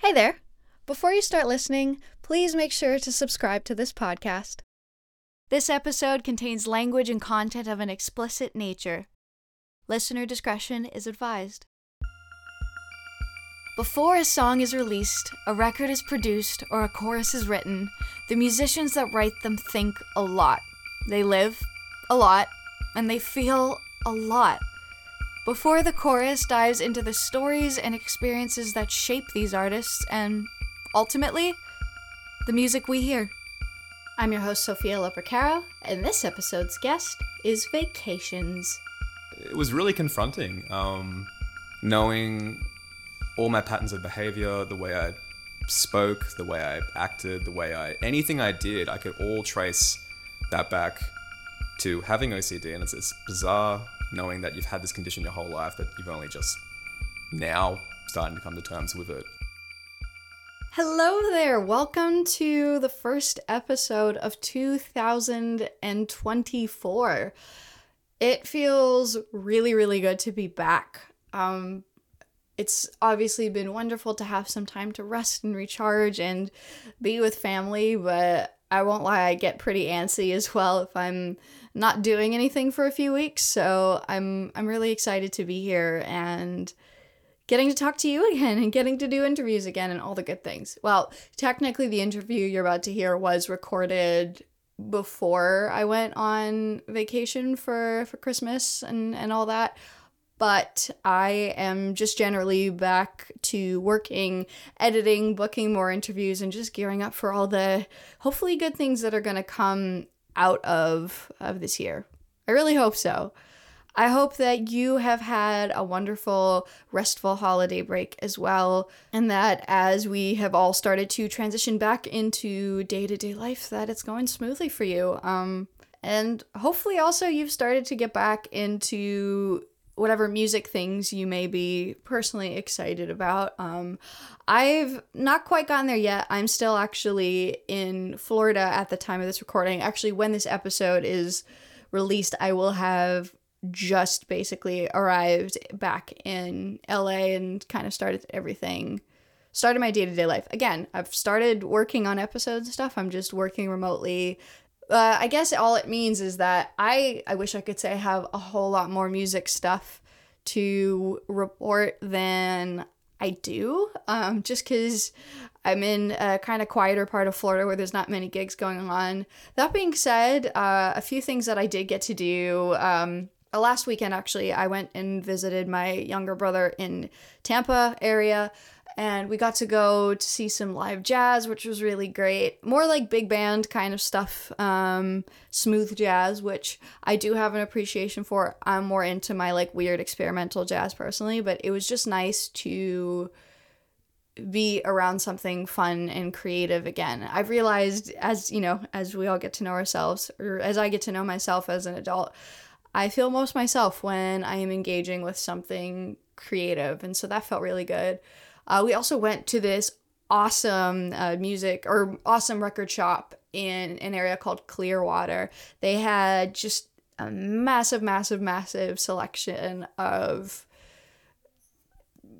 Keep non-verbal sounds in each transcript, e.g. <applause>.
Hey there! Before you start listening, please make sure to subscribe to this podcast. This episode contains language and content of an explicit nature. Listener discretion is advised. Before a song is released, a record is produced, or a chorus is written, the musicians that write them think a lot. They live a lot, and they feel a lot. Before the chorus dives into the stories and experiences that shape these artists and, ultimately, the music we hear. I'm your host, Sophia Lopercaro, and this episode's guest is Vacations. It was really confronting, um, knowing all my patterns of behavior, the way I spoke, the way I acted, the way I anything I did, I could all trace that back to having OCD, and it's, it's bizarre knowing that you've had this condition your whole life, but you've only just now starting to come to terms with it. Hello there. Welcome to the first episode of 2024. It feels really, really good to be back. Um, it's obviously been wonderful to have some time to rest and recharge and be with family, but I won't lie, I get pretty antsy as well if I'm not doing anything for a few weeks. So I'm I'm really excited to be here and getting to talk to you <laughs> again and getting to do interviews again and all the good things. Well, technically the interview you're about to hear was recorded before I went on vacation for for Christmas and and all that. But I am just generally back to working, editing, booking more interviews, and just gearing up for all the hopefully good things that are going to come out of of this year. I really hope so. I hope that you have had a wonderful, restful holiday break as well, and that as we have all started to transition back into day to day life, that it's going smoothly for you. Um, and hopefully, also, you've started to get back into whatever music things you may be personally excited about. Um, I've not quite gotten there yet. I'm still actually in Florida at the time of this recording. Actually, when this episode is released, I will have just basically arrived back in LA and kind of started everything. Started my day to day life. Again, I've started working on episodes stuff. I'm just working remotely uh, I guess all it means is that I I wish I could say I have a whole lot more music stuff to report than I do. Um, just because I'm in a kind of quieter part of Florida where there's not many gigs going on. That being said, uh, a few things that I did get to do. Um, last weekend actually, I went and visited my younger brother in Tampa area and we got to go to see some live jazz, which was really great. More like big band kind of stuff, um, smooth jazz, which I do have an appreciation for. I'm more into my like weird experimental jazz personally, but it was just nice to be around something fun and creative again. I've realized as, you know, as we all get to know ourselves or as I get to know myself as an adult, I feel most myself when I am engaging with something creative. And so that felt really good. Uh, we also went to this awesome uh, music or awesome record shop in an area called Clearwater. They had just a massive, massive, massive selection of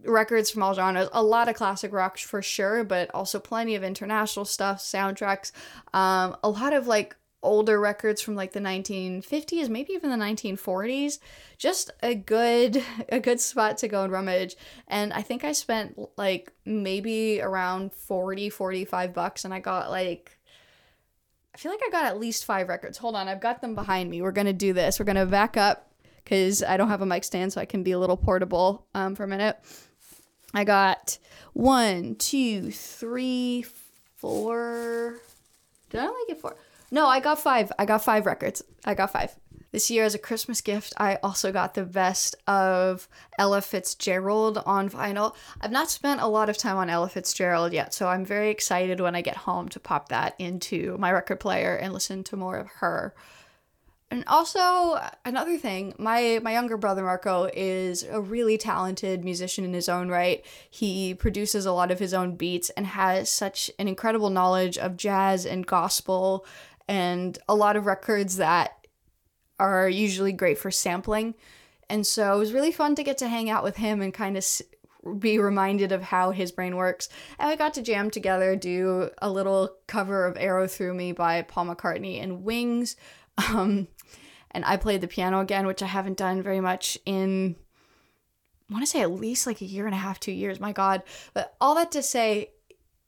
records from all genres. A lot of classic rock for sure, but also plenty of international stuff, soundtracks, um, a lot of like older records from like the 1950s, maybe even the 1940s. Just a good <laughs> a good spot to go and rummage. And I think I spent like maybe around 40 45 bucks and I got like I feel like I got at least 5 records. Hold on, I've got them behind me. We're going to do this. We're going to back up cuz I don't have a mic stand so I can be a little portable um, for a minute. I got one, two, three, four. Did I only get four? No, I got five. I got five records. I got five. this year as a Christmas gift, I also got the best of Ella Fitzgerald on vinyl. I've not spent a lot of time on Ella Fitzgerald yet, so I'm very excited when I get home to pop that into my record player and listen to more of her. And also another thing, my my younger brother Marco is a really talented musician in his own right. He produces a lot of his own beats and has such an incredible knowledge of jazz and gospel and a lot of records that are usually great for sampling. And so it was really fun to get to hang out with him and kind of be reminded of how his brain works. And we got to jam together, do a little cover of Arrow Through Me by Paul McCartney and Wings. <laughs> Um, and I played the piano again, which I haven't done very much in I want to say at least like a year and a half, two years. My God. But all that to say,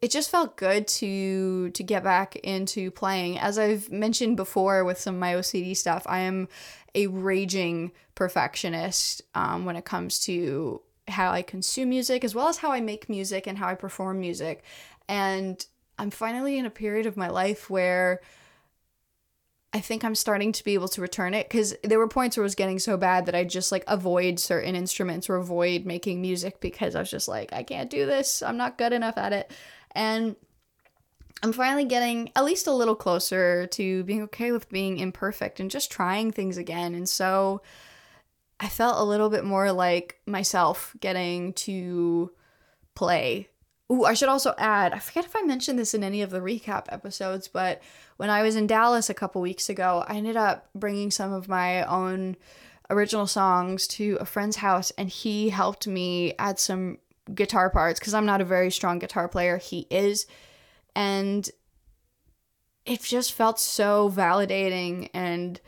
it just felt good to to get back into playing. As I've mentioned before with some of my OCD stuff, I am a raging perfectionist um, when it comes to how I consume music as well as how I make music and how I perform music. And I'm finally in a period of my life where I think I'm starting to be able to return it because there were points where it was getting so bad that I just like avoid certain instruments or avoid making music because I was just like, I can't do this. I'm not good enough at it. And I'm finally getting at least a little closer to being okay with being imperfect and just trying things again. And so I felt a little bit more like myself getting to play Ooh, I should also add, I forget if I mentioned this in any of the recap episodes, but when I was in Dallas a couple weeks ago, I ended up bringing some of my own original songs to a friend's house and he helped me add some guitar parts because I'm not a very strong guitar player. He is. And it just felt so validating and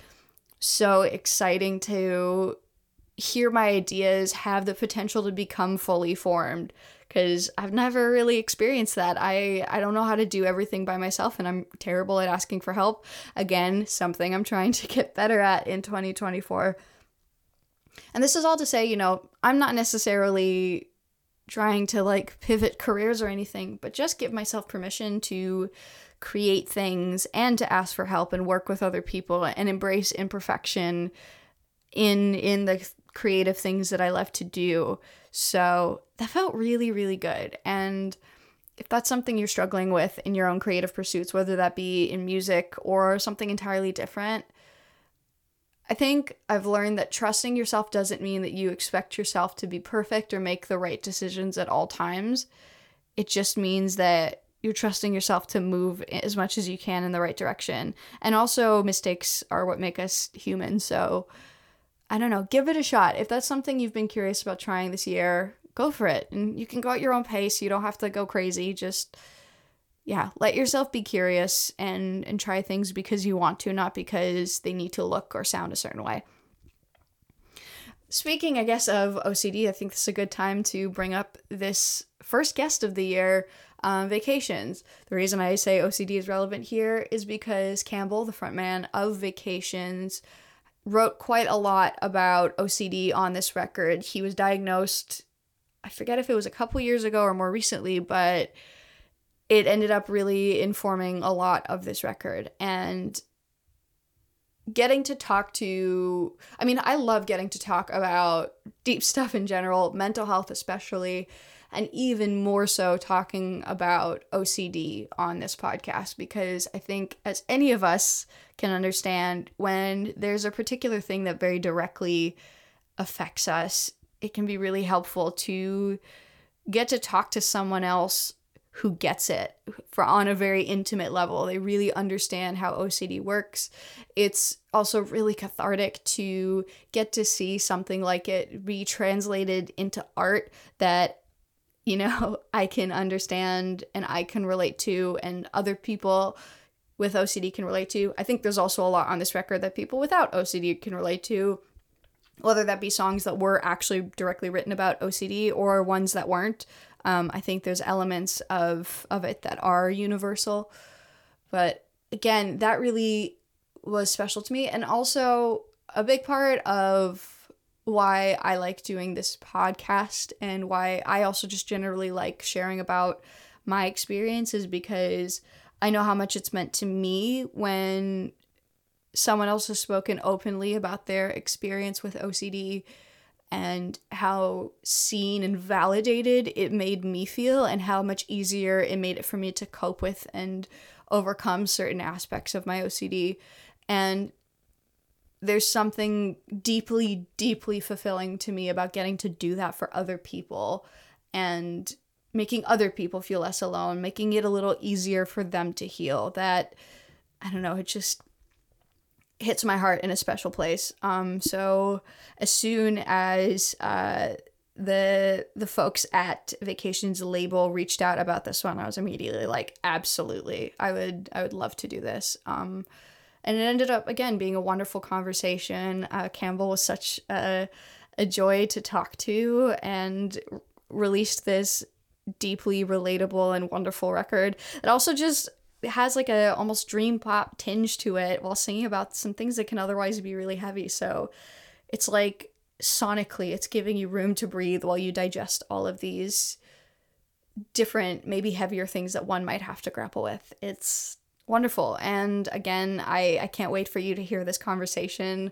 so exciting to hear my ideas have the potential to become fully formed because I've never really experienced that. I I don't know how to do everything by myself and I'm terrible at asking for help. Again, something I'm trying to get better at in 2024. And this is all to say, you know, I'm not necessarily trying to like pivot careers or anything, but just give myself permission to create things and to ask for help and work with other people and embrace imperfection in in the creative things that I love to do. So that felt really, really good. And if that's something you're struggling with in your own creative pursuits, whether that be in music or something entirely different, I think I've learned that trusting yourself doesn't mean that you expect yourself to be perfect or make the right decisions at all times. It just means that you're trusting yourself to move as much as you can in the right direction. And also, mistakes are what make us human. So, I don't know, give it a shot. If that's something you've been curious about trying this year, go for it. And you can go at your own pace. You don't have to go crazy. Just yeah, let yourself be curious and and try things because you want to, not because they need to look or sound a certain way. Speaking, I guess, of OCD, I think this is a good time to bring up this first guest of the year, um, Vacations. The reason I say OCD is relevant here is because Campbell, the frontman of Vacations, wrote quite a lot about OCD on this record. He was diagnosed, I forget if it was a couple years ago or more recently, but it ended up really informing a lot of this record. And getting to talk to, I mean, I love getting to talk about deep stuff in general, mental health especially and even more so talking about OCD on this podcast because I think, as any of us can understand, when there's a particular thing that very directly affects us, it can be really helpful to get to talk to someone else who gets it for on a very intimate level. They really understand how OCD works. It's also really cathartic to get to see something like it be translated into art that you know, <laughs> I can understand and I can relate to, and other people with OCD can relate to. I think there's also a lot on this record that people without OCD can relate to, whether that be songs that were actually directly written about OCD or ones that weren't. Um, I think there's elements of of it that are universal, but again, that really was special to me, and also a big part of why I like doing this podcast and why I also just generally like sharing about my experiences because I know how much it's meant to me when someone else has spoken openly about their experience with OCD and how seen and validated it made me feel and how much easier it made it for me to cope with and overcome certain aspects of my OCD and there's something deeply deeply fulfilling to me about getting to do that for other people and making other people feel less alone making it a little easier for them to heal that i don't know it just hits my heart in a special place. Um, so as soon as uh, the the folks at Vacations label reached out about this one, I was immediately like, absolutely, I would I would love to do this. Um, and it ended up again being a wonderful conversation. Uh, Campbell was such a a joy to talk to and released this deeply relatable and wonderful record It also just has like a almost dream pop tinge to it while singing about some things that can otherwise be really heavy. So it's like sonically it's giving you room to breathe while you digest all of these different maybe heavier things that one might have to grapple with. It's wonderful. And again, I, I can't wait for you to hear this conversation.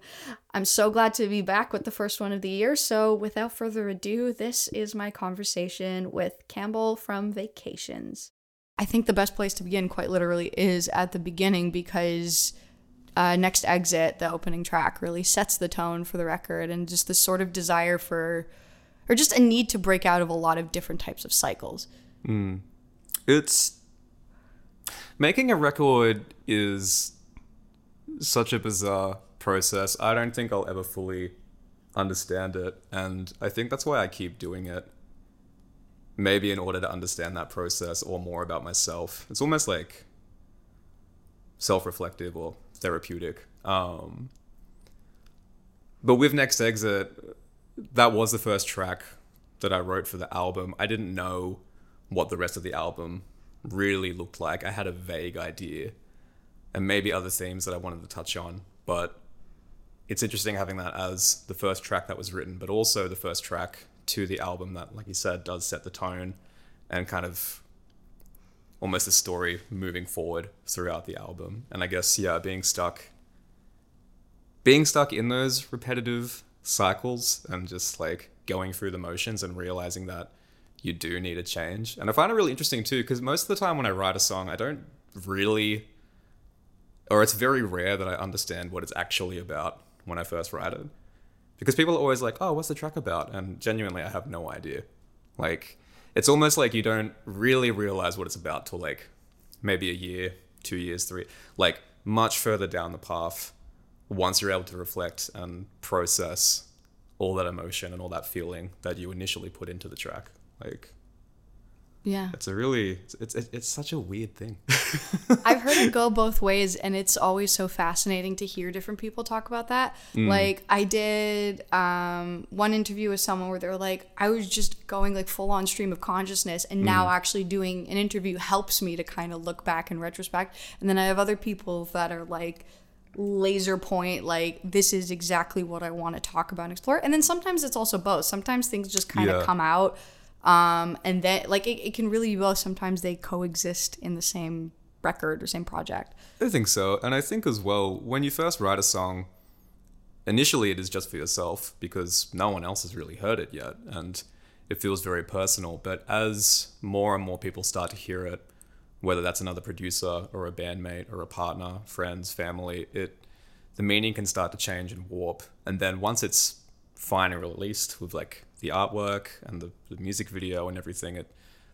I'm so glad to be back with the first one of the year. So, without further ado, this is my conversation with Campbell from Vacations. I think the best place to begin, quite literally, is at the beginning because uh, Next Exit, the opening track, really sets the tone for the record and just this sort of desire for, or just a need to break out of a lot of different types of cycles. Mm. It's. Making a record is such a bizarre process. I don't think I'll ever fully understand it. And I think that's why I keep doing it maybe in order to understand that process or more about myself. It's almost like self-reflective or therapeutic. Um, but with Next Exit, that was the first track that I wrote for the album. I didn't know what the rest of the album really looked like. I had a vague idea and maybe other themes that I wanted to touch on, but it's interesting having that as the first track that was written, but also the first track to the album that, like you said, does set the tone and kind of almost a story moving forward throughout the album. And I guess, yeah, being stuck being stuck in those repetitive cycles and just like going through the motions and realizing that you do need a change. And I find it really interesting too, because most of the time when I write a song, I don't really, or it's very rare that I understand what it's actually about when I first write it because people are always like, "Oh, what's the track about?" And genuinely, I have no idea. Like, it's almost like you don't really realize what it's about till like maybe a year, two years, three, like much further down the path. Once you're able to reflect and process all that emotion and all that feeling that you initially put into the track, like yeah. It's a really it's it's, it's such a weird thing. <laughs> <laughs> I've heard it go both ways and it's always so fascinating to hear different people talk about that. Mm. Like I did um, one interview with someone where they were like I was just going like full on stream of consciousness and now mm. actually doing an interview helps me to kind of look back in retrospect. And then I have other people that are like laser point like this is exactly what I want to talk about and explore. And then sometimes it's also both. Sometimes things just kind of yeah. come out um, and then like it, it can really well sometimes they coexist in the same record or same project. I think so. And I think as well, when you first write a song, initially it is just for yourself because no one else has really heard it yet. And it feels very personal. But as more and more people start to hear it, whether that's another producer or a bandmate or a partner, friends, family, it the meaning can start to change and warp. And then once it's finally released with like the artwork and the, the music video and everything, it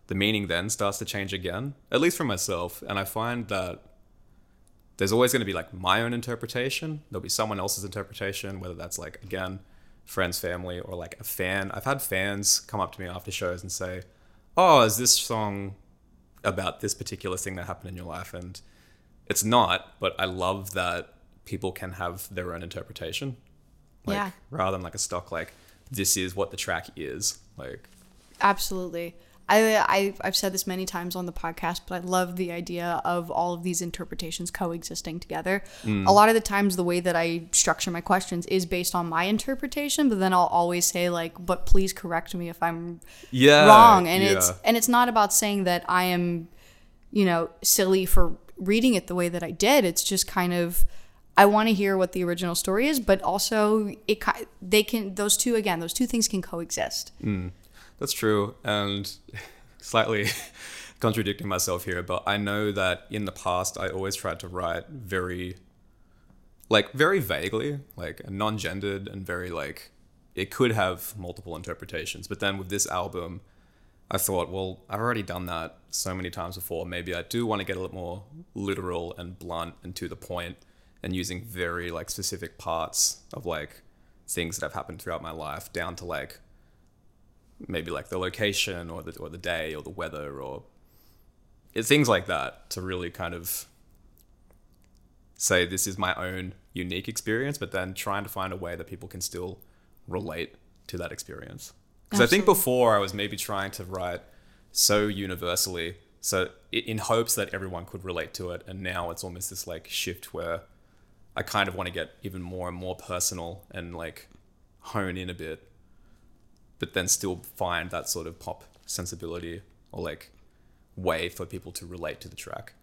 the meaning then starts to change again. At least for myself, and I find that there's always going to be like my own interpretation. There'll be someone else's interpretation, whether that's like again friends, family, or like a fan. I've had fans come up to me after shows and say, "Oh, is this song about this particular thing that happened in your life?" And it's not, but I love that people can have their own interpretation. Like, yeah. Rather than like a stock like this is what the track is. Like Absolutely. I, I I've said this many times on the podcast, but I love the idea of all of these interpretations coexisting together. Mm. A lot of the times, the way that I structure my questions is based on my interpretation, but then I'll always say like, "But please correct me if I'm yeah, wrong." And yeah. it's and it's not about saying that I am, you know, silly for reading it the way that I did. It's just kind of I want to hear what the original story is, but also it they can those two again those two things can coexist. That's true. And <laughs> slightly <laughs> contradicting myself here, but I know that in the past I always tried to write very like very vaguely, like non-gendered and very like it could have multiple interpretations. But then with this album, I thought, well, I've already done that so many times before. Maybe I do want to get a little more literal and blunt and to the point and using very like specific parts of like things that have happened throughout my life down to like maybe like the location or the or the day or the weather or it, things like that to really kind of say this is my own unique experience, but then trying to find a way that people can still relate to that experience. Because I think before I was maybe trying to write so universally, so in hopes that everyone could relate to it, and now it's almost this like shift where I kind of want to get even more and more personal and like hone in a bit, but then still find that sort of pop sensibility or like way for people to relate to the track.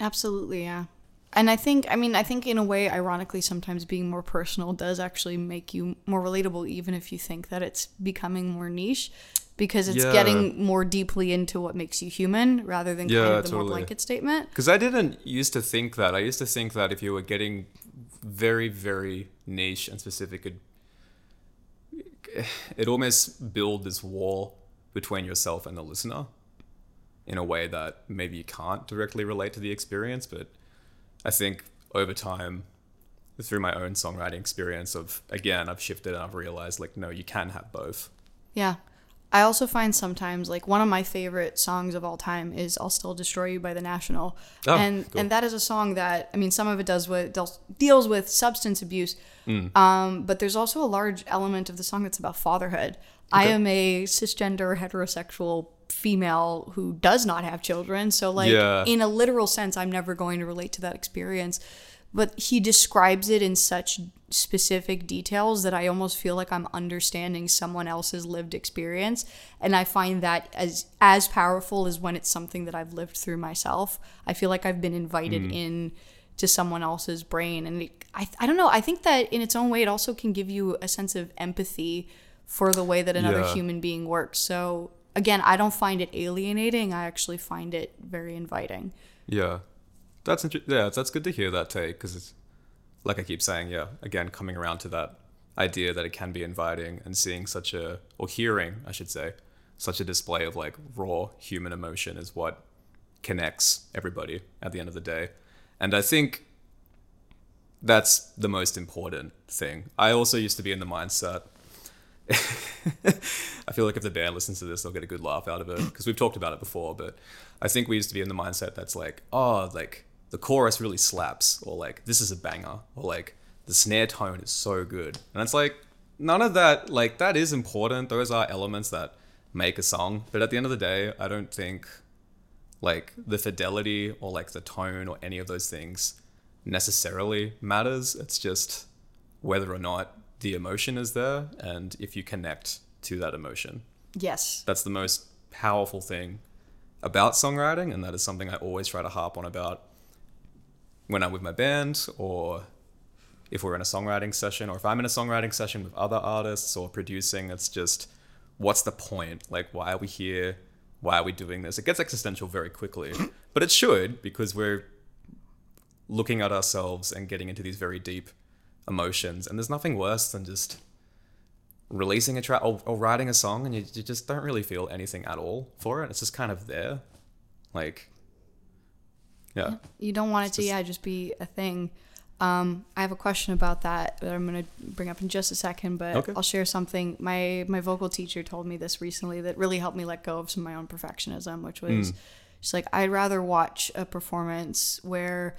Absolutely, yeah. And I think, I mean, I think in a way, ironically, sometimes being more personal does actually make you more relatable, even if you think that it's becoming more niche, because it's Yeah. getting more deeply into what makes you human rather than kind Yeah, of the more blanket statement. Because I didn't used to think that. I used to think that if you were getting very, very niche and specific, <sighs> it, almost build this wall between yourself and the listener in a way that maybe you can't directly relate to the experience. But I think over time, through my own songwriting experience of again, I've shifted and I've realized like no, you can have both. Yeah. I also find sometimes like one of my favorite songs of all time is "I'll Still Destroy You" by The National, Oh, and cool. and that is a song that I mean some of it does with deals- deals with substance abuse, Mm. um, but there's also a large element of the song that's about fatherhood. I am a cisgender heterosexual female who does not have children, so like Yeah. in a literal sense, I'm never going to relate to that experience. But he describes it in such specific details that I almost feel like I'm understanding someone else's lived experience, and I find that as as powerful as when it's something that I've lived through myself. I feel like I've been invited mm. in to someone else's brain, and it, I I don't know. I think that in its own way, it also can give you a sense of empathy for the way that another Yeah. human being works. So again, I don't find it alienating. I actually find it very inviting. Yeah, that's inter- yeah, that's good to hear that take because it's like I keep saying, yeah, again coming around to that idea that it can be inviting and seeing such a or hearing, I should say, such a display of like raw human emotion is what connects everybody at the end of the day, and I think that's the most important thing. I also used to be in the mindset. <laughs> I feel like if the band listens to this, they'll get a good laugh out of it because we've talked about it before. But I think we used to be in the mindset that's like, oh, like the chorus really slaps, or like this is a banger, or like the snare tone is so good. And it's like none of that. Like that is important. Those are elements that make a song. But at the end of the day, I don't think like the fidelity or like the tone or any of those things necessarily matters. It's just whether or not the emotion is there and if you connect to that emotion. Yes. That's the most powerful thing about songwriting, and that is something I always try to harp on about when I'm with my band or if we're in a songwriting session or if I'm in a songwriting session with other artists or producing, it's just what's the point? Like, why are we here? Why are we doing this? It gets existential very quickly, <clears throat> but it should because we're looking at ourselves and getting into these very deep emotions. And there's nothing worse than just releasing a track or, or writing a song and you, you just don't really feel anything at all for it. It's just kind of there. Like, yeah. You don't want it to, just- yeah, just be a thing. Um, I have a question about that that I'm gonna bring up in just a second, but Okay. I'll share something. My my vocal teacher told me this recently that really helped me let go of some of my own perfectionism, which was she's like, I'd rather watch a performance where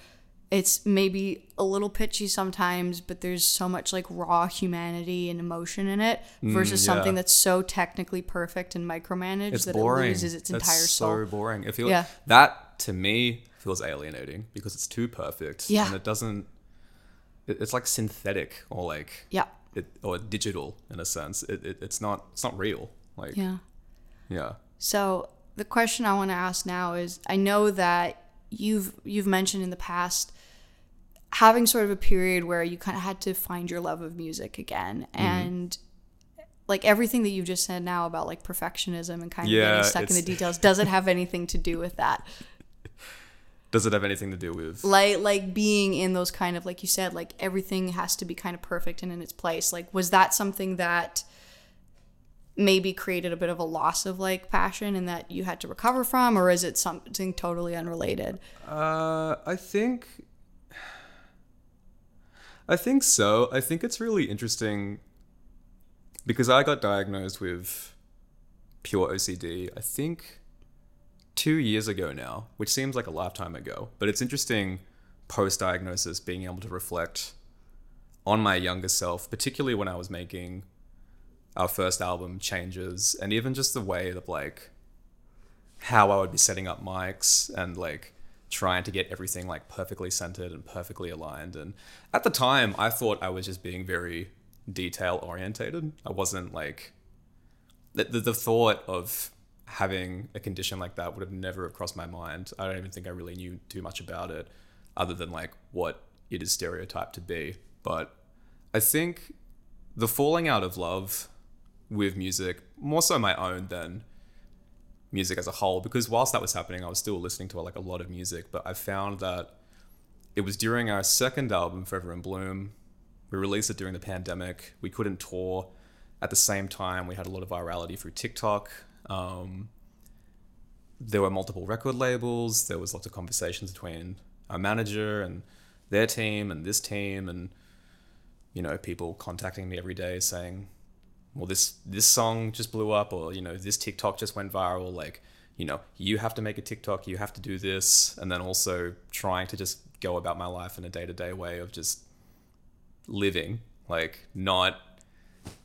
it's maybe a little pitchy sometimes, but there's so much like raw humanity and emotion in it versus yeah. something that's so technically perfect and micromanaged It's that boring. it loses its That's entire so soul. boring. It feels Yeah. that to me feels alienating because it's too perfect. Yeah. And it doesn't it, it's like synthetic or like Yeah. it, or digital in a sense. It, it it's not it's not real. Like Yeah. yeah. So the question I want to ask now is I know that you've you've mentioned in the past having sort of a period where you kind of had to find your love of music again Mm-hmm. and like everything that you've just said now about like perfectionism and kind of Yeah, getting stuck in the details does it have anything to do with that <laughs> Does it have anything to do with? like like being in those kind of like you said like everything has to be kind of perfect and in its place like was that something that maybe created a bit of a loss of like passion and that you had to recover from or is it something totally unrelated Uh, I think. <sighs> I think so. I think it's really interesting because I got diagnosed with pure OCD. I think two years ago now, which seems like a lifetime ago. But it's interesting post diagnosis being able to reflect on my younger self, particularly when I was making our first album changes and even just the way that like how I would be setting up mics and like trying to get everything like perfectly centered and perfectly aligned. And at the time, I thought I was just being very detail orientated. I wasn't like the, the, the thought of having a condition like that would have never have crossed my mind. I don't even think I really knew too much about it other than like what it is stereotyped to be. But I think the falling out of love with music, more so my own than music as a whole, because whilst that was happening, I was still listening to like a lot of music. But I found that it was during our second album, Forever in Bloom. We released it during the pandemic. We couldn't tour at the same time. We had a lot of virality through TikTok. Um, there were multiple record labels. There was lots of conversations between our manager and their team and this team, and you know, people contacting me every day saying, well this this song just blew up or you know this tiktok just went viral like you know you have to make a tiktok you have to do this and then also trying to just go about my life in a day-to-day way of just living like not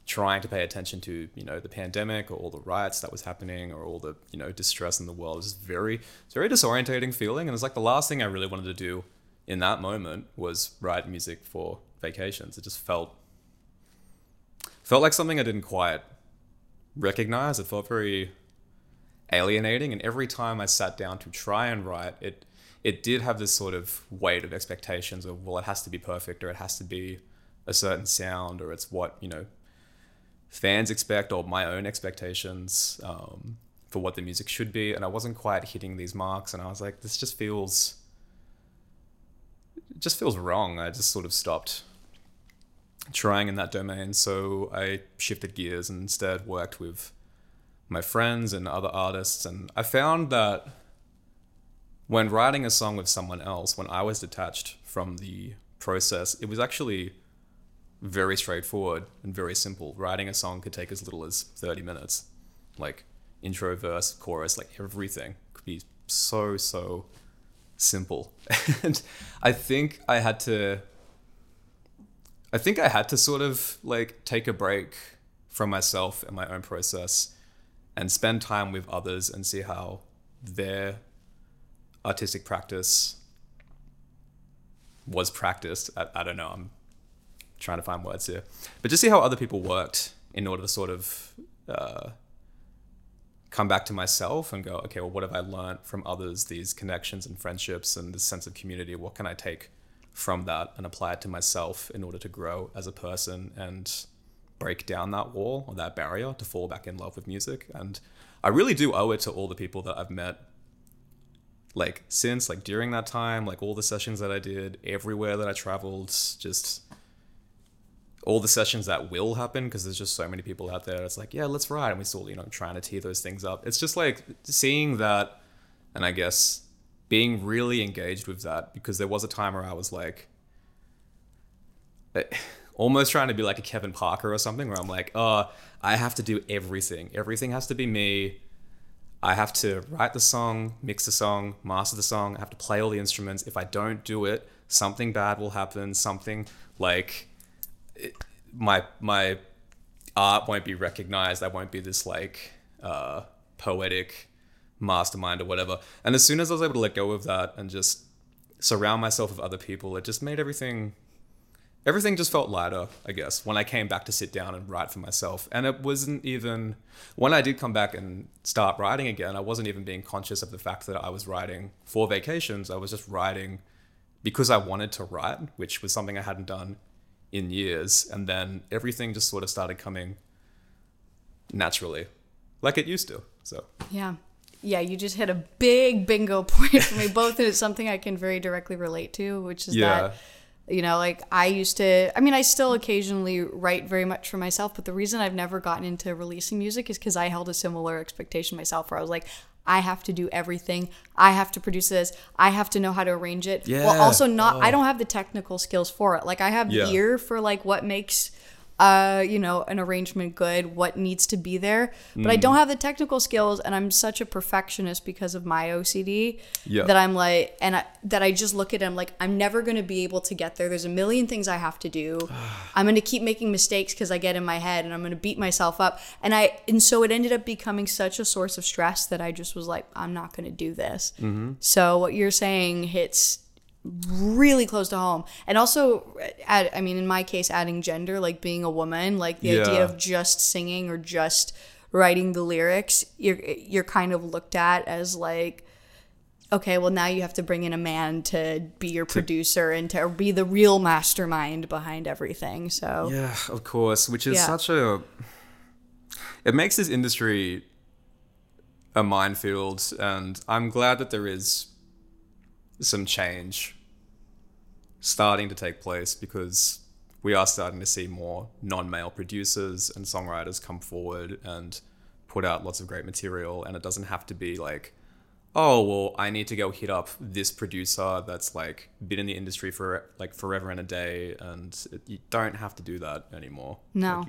trying to pay attention to you know the pandemic or all the riots that was happening or all the you know distress in the world. It's very it's very disorientating feeling. And it's like the last thing i really wanted to do in that moment was write music for vacations. It just felt felt like something I didn't quite recognize. It felt very alienating, and every time I sat down to try and write, it it did have this sort of weight of expectations of well, it has to be perfect, or it has to be a certain sound, or it's what you know fans expect, or my own expectations um, for what the music should be, and I wasn't quite hitting these marks, and I was like, this just feels just feels wrong. I just sort of stopped trying in that domain. So I shifted gears and instead worked with my friends and other artists. And I found that when writing a song with someone else, when I was detached from the process, it was actually very straightforward and very simple. Writing a song could take as little as 30 minutes. Like intro, verse, chorus, like everything could be so, so simple. <laughs> and I think I had to I think I had to sort of like take a break from myself and my own process and spend time with others and see how their artistic practice was practiced. I, I don't know. I'm trying to find words here, but just see how other people worked in order to sort of uh, come back to myself and go, okay, well, what have I learned from others? These connections and friendships and this sense of community. What can I take from that and apply it to myself in order to grow as a person and break down that wall or that barrier to fall back in love with music. And I really do owe it to all the people that I've met like since like during that time like all the sessions that i did everywhere that i traveled just all the sessions that will happen because there's just so many people out there it's like yeah let's ride and we still you know trying to tee those things up it's just like seeing that and i guess being really engaged with that because there was a time where i was like eh, almost trying to be like a kevin parker or something where i'm like oh i have to do everything everything has to be me I have to write the song, mix the song, master the song. I have to play all the instruments. If I don't do it, something bad will happen. Something like my my art won't be recognized. I won't be this like uh, poetic mastermind or whatever. And as soon as I was able to let go of that and just surround myself with other people, it just made everything everything just felt lighter, I guess, when I came back to sit down and write for myself. And it wasn't even, when I did come back and start writing again, I wasn't even being conscious of the fact that I was writing for vacations. I was just writing because I wanted to write, which was something I hadn't done in years, and then everything just sort of started coming naturally, like it used to. So Yeah. Yeah, you just hit a big bingo point for me both and it's something I can very directly relate to, which is Yeah. that you know, like I used to I mean, I still occasionally write very much for myself, but the reason I've never gotten into releasing music is cuz I held a similar expectation myself where I was like I have to do everything. I have to produce this. I have to know how to arrange it. Yeah. Well, also not I don't have the technical skills for it. Like I have Yeah. ear for like what makes uh, you know, an arrangement good, what needs to be there. But I Mm. don't have the technical skills, and I'm such a perfectionist because of my OCD Yeah. that I'm like, and I, that I just look at it, I'm like I'm never going to be able to get there. There's a million things I have to do. <sighs> I'm going to keep making mistakes because I get in my head, and I'm going to beat myself up. And I, and so it ended up becoming such a source of stress that I just was like, I'm not going to do this. Mm-hmm. So what you're saying hits really close to home and also add, i mean in my case adding gender like being a woman like the idea of just singing or just writing the lyrics you're you're kind of looked at as like okay well now you have to bring in a man to be your producer and to be the real mastermind behind everything so Yeah, of course, which is Yeah. such a. It makes this industry a minefield, and I'm glad that there is some change starting to take place because we are starting to see more non male producers and songwriters come forward and put out lots of great material, and it doesn't have to be like. Oh well, I need to go hit up this producer that's like been in the industry for like forever and a day, and it, you don't have to do that anymore. No. Like,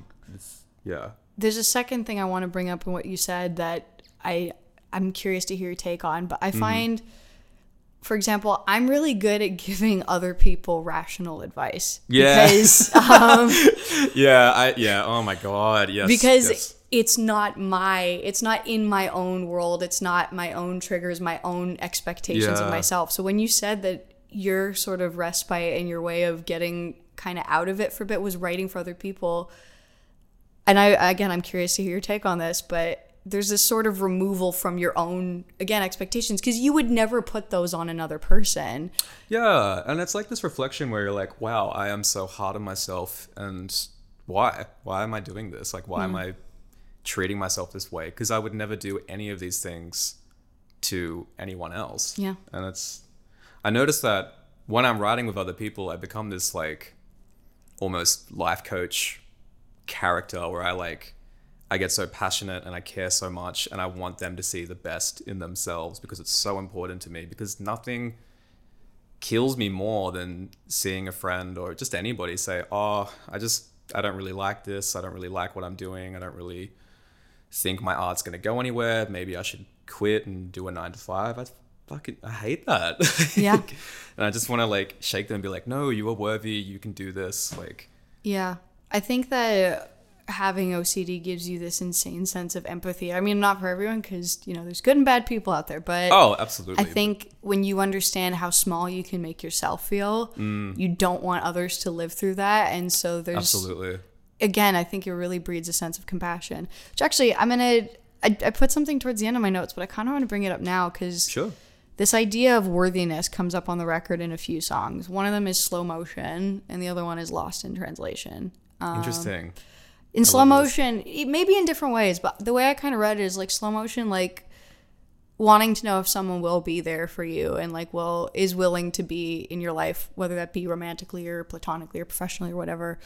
you- yeah. there's a second thing I want to bring up in what you said that I I'm curious to hear your take on, but I Mm-hmm. For example, I'm really good at giving other people rational advice. Yeah. Because <laughs> um, Yeah, I yeah. Oh my god, yes. because yes. it's not my it's not in my own world it's not my own triggers my own expectations of myself so when you said that your sort of respite and your way of getting kind of out of it for a bit was writing for other people and i again i'm curious to hear your take on this but there's this sort of removal from your own again expectations because you would never put those on another person Yeah, and it's like this reflection where you're like, wow, I am so hard on myself, and why? Why am I doing this? Like, why am hmm. I treating myself this way? Because I would never do any of these things to anyone else. Yeah. And it's, I noticed that when I'm writing with other people, I become this like almost life coach character where I like, I get so passionate and I care so much and I want them to see the best in themselves because it's so important to me because nothing kills me more than seeing a friend or just anybody say, "Oh, I just I don't really like this. I don't really like what I'm doing. I don't really think my art's going to go anywhere. Maybe I should quit and do a 9 to 5." I fucking I hate that. <laughs> Yeah. and I just want to like shake them and be like, "No, you are worthy. You can do this." Like Yeah. I think that having OCD gives you this insane sense of empathy. I mean, not for everyone because, you know, there's good and bad people out there, but Oh, absolutely. I think when you understand how small you can make yourself feel, mm. you don't want others to live through that. And so there's, absolutely. again, I think it really breeds a sense of compassion. Which actually, I'm going to, I put something towards the end of my notes, but I kind of want to bring it up now because Sure. this idea of worthiness comes up on the record in a few songs. One of them is Slow Motion, and the other one is Lost in Translation. Um, Interesting. In slow motion, it- maybe in different ways, but the way I kind of read it is like slow motion, like wanting to know if someone will be there for you and like will is willing to be in your life, whether that be romantically or platonically or professionally or whatever.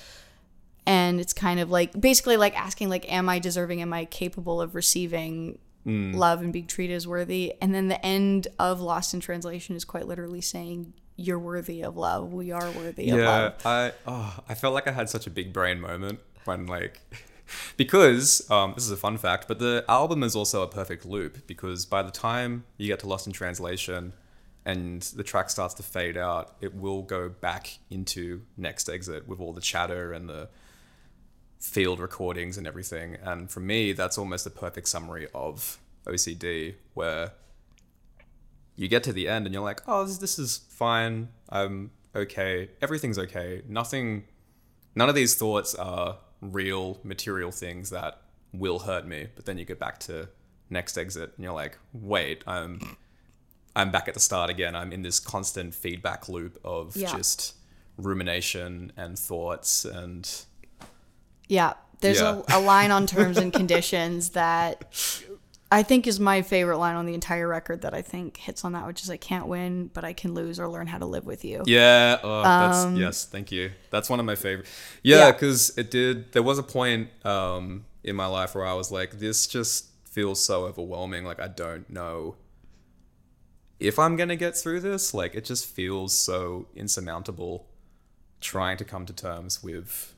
And it's kind of like basically like asking like, am I deserving? Am I capable of receiving mm. love and being treated as worthy? And then the end of Lost in Translation is quite literally saying, "You're worthy of love. We are worthy of yeah love." i oh i felt like i had such a big brain moment when like <laughs> because um, this is a fun fact but the album is also a perfect loop because by the time you get to lost in translation and the track starts to fade out it will go back into next exit with all the chatter and the field recordings and everything and for me that's almost a perfect summary of ocd where you get to the end and you're like, oh, this, this is fine. I'm okay. Everything's okay. Nothing, none of these thoughts are real material things that will hurt me. But then you get back to next exit and you're like, wait, I'm, I'm back at the start again. I'm in this constant feedback loop of Yeah. just rumination and thoughts and Yeah, there's Yeah. A, a line on terms and <laughs> conditions that I think is my favorite line on the entire record that I think hits on that, which is I can't win, but I can lose or learn how to live with you. Yeah, oh, that's yes, thank you. That's one of my favorite. Yeah, Um, Yeah. because it did. There was a point um, in my life where I was like, this just feels so overwhelming. Like I don't know if I'm gonna get through this. Like it just feels so insurmountable. Trying to come to terms with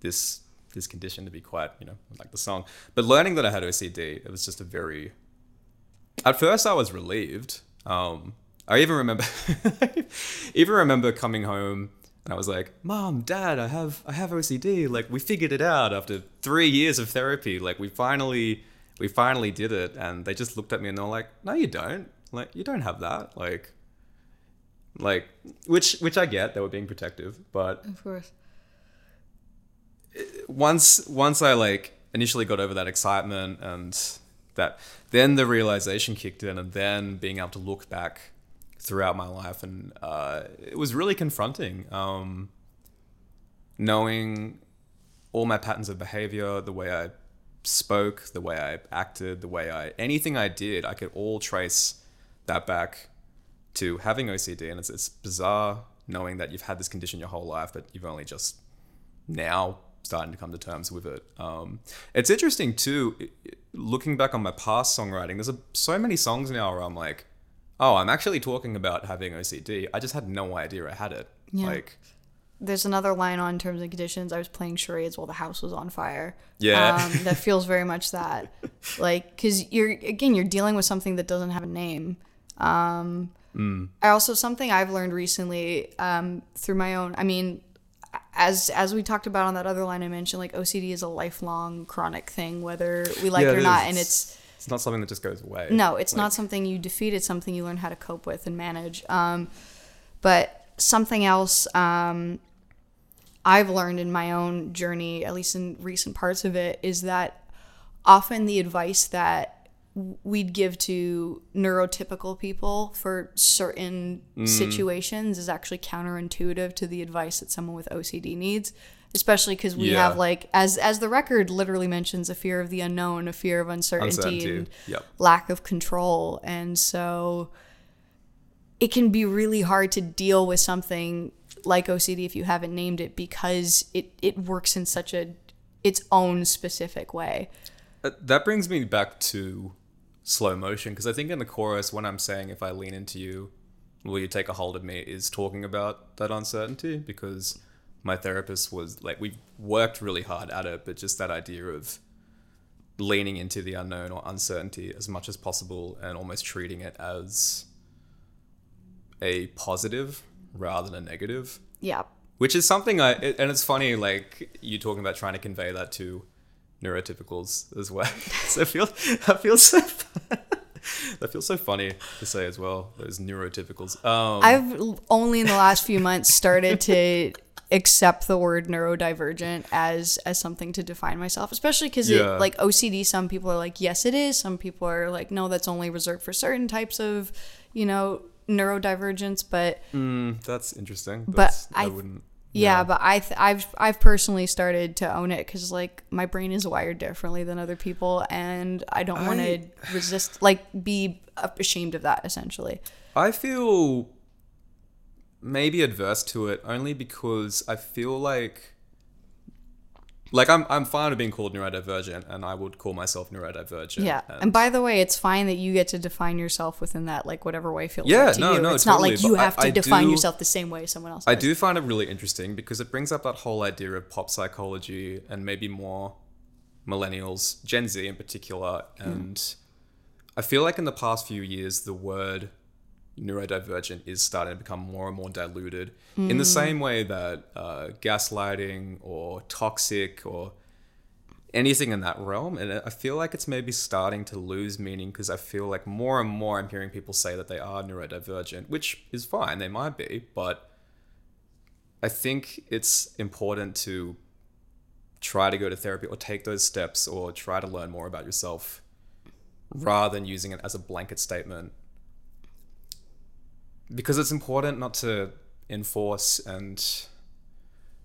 this this condition to be quite, you know, like the song. But learning that I had OCD, it was just a very at first I was relieved. Um, I even remember, <laughs> even remember coming home and I was like, "Mom, Dad, I have I have OCD. Like we figured it out after three years of therapy. Like we finally we finally did it." And they just looked at me and they were like, "No, you don't. Like you don't have that. Like." Like, which which I get, they were being protective, but Of course. Once once I like initially got over that excitement and that then the realization kicked in and then being able to look back throughout my life and uh, it was really confronting um, knowing all my patterns of behavior the way I spoke the way I acted the way I anything I did I could all trace that back to having OCD and it's, it's bizarre knowing that you've had this condition your whole life but you've only just now starting to come to terms with it. Um, it's interesting too, looking back on my past songwriting. There's a, so many songs now where I'm like, oh, I'm actually talking about having OCD. I just had no idea I had it. Yeah. Like, There's another line on terms and conditions. I was playing charades while the house was on fire. Yeah. um, <laughs> that feels very much that, like, because you're again you're dealing with something that doesn't have a name. Um, I also something I've learned recently um, through my own. I mean, as as we talked about on that other line I mentioned, like OCD is a lifelong chronic thing, whether we like Yeah, it or not, is. and it's it's not something that just goes away. no, it's Like, not something you defeat. It's something you learn how to cope with and manage. Um, but something else um, I've learned in my own journey, at least in recent parts of it, is that often the advice that we'd give to neurotypical people for certain situations is actually counterintuitive to the advice that someone with OCD needs especially because we Yeah. have like as as the record literally mentions a fear of the unknown a fear of uncertainty, Uncertainty, and yep. lack of control and so it can be really hard to deal with something like OCD if you haven't named it because it it works in such a its own specific way. Uh, That brings me back to slow motion because I think in the chorus, when I'm saying if I lean into you, will you take a hold of me, is talking about that uncertainty because my therapist was like, we worked really hard at it, but just that idea of leaning into the unknown or uncertainty as much as possible and almost treating it as a positive rather than a negative Yeah. which is something I and it's funny like you talking about trying to convey that to neurotypicals as well. <laughs> so I feel I feel so that feels so funny to say as well. Those neurotypicals. Um, I've only in the last few months started to accept the word neurodivergent as as something to define myself, especially because Yeah. it like OCD. Some people are like, yes, it is. Some people are like, no, that's only reserved for certain types of, you know, neurodivergence. But mm, that's interesting. But That's- I- wouldn't. Yeah, but I th- I've I've personally started to own it because like my brain is wired differently than other people, and I don't want to resist like be ashamed of that essentially. I feel maybe adverse to it only because I feel like like I'm I'm fine with being called neurodivergent and I would call myself neurodivergent. Yeah, and by the way, it's fine that you get to define yourself within that like whatever way feels Yeah, right to no, you. no, it's not like you I- have to I define do- yourself the same way as someone else. Does. I do find it really interesting because it brings up that whole idea of pop psychology and maybe more millennials, Gen Z in particular. Hmm. And I feel like in the past few years, the word neurodivergent is starting to become more and more diluted in the same way that uh, gaslighting or toxic or anything in that realm. And I feel like it's maybe starting to lose meaning because I feel like more and more I'm hearing people say that they are neurodivergent, which is fine, they might be, but I think it's important to try to go to therapy or take those steps or try to learn more about yourself rather than using it as a blanket statement because it's important not to enforce and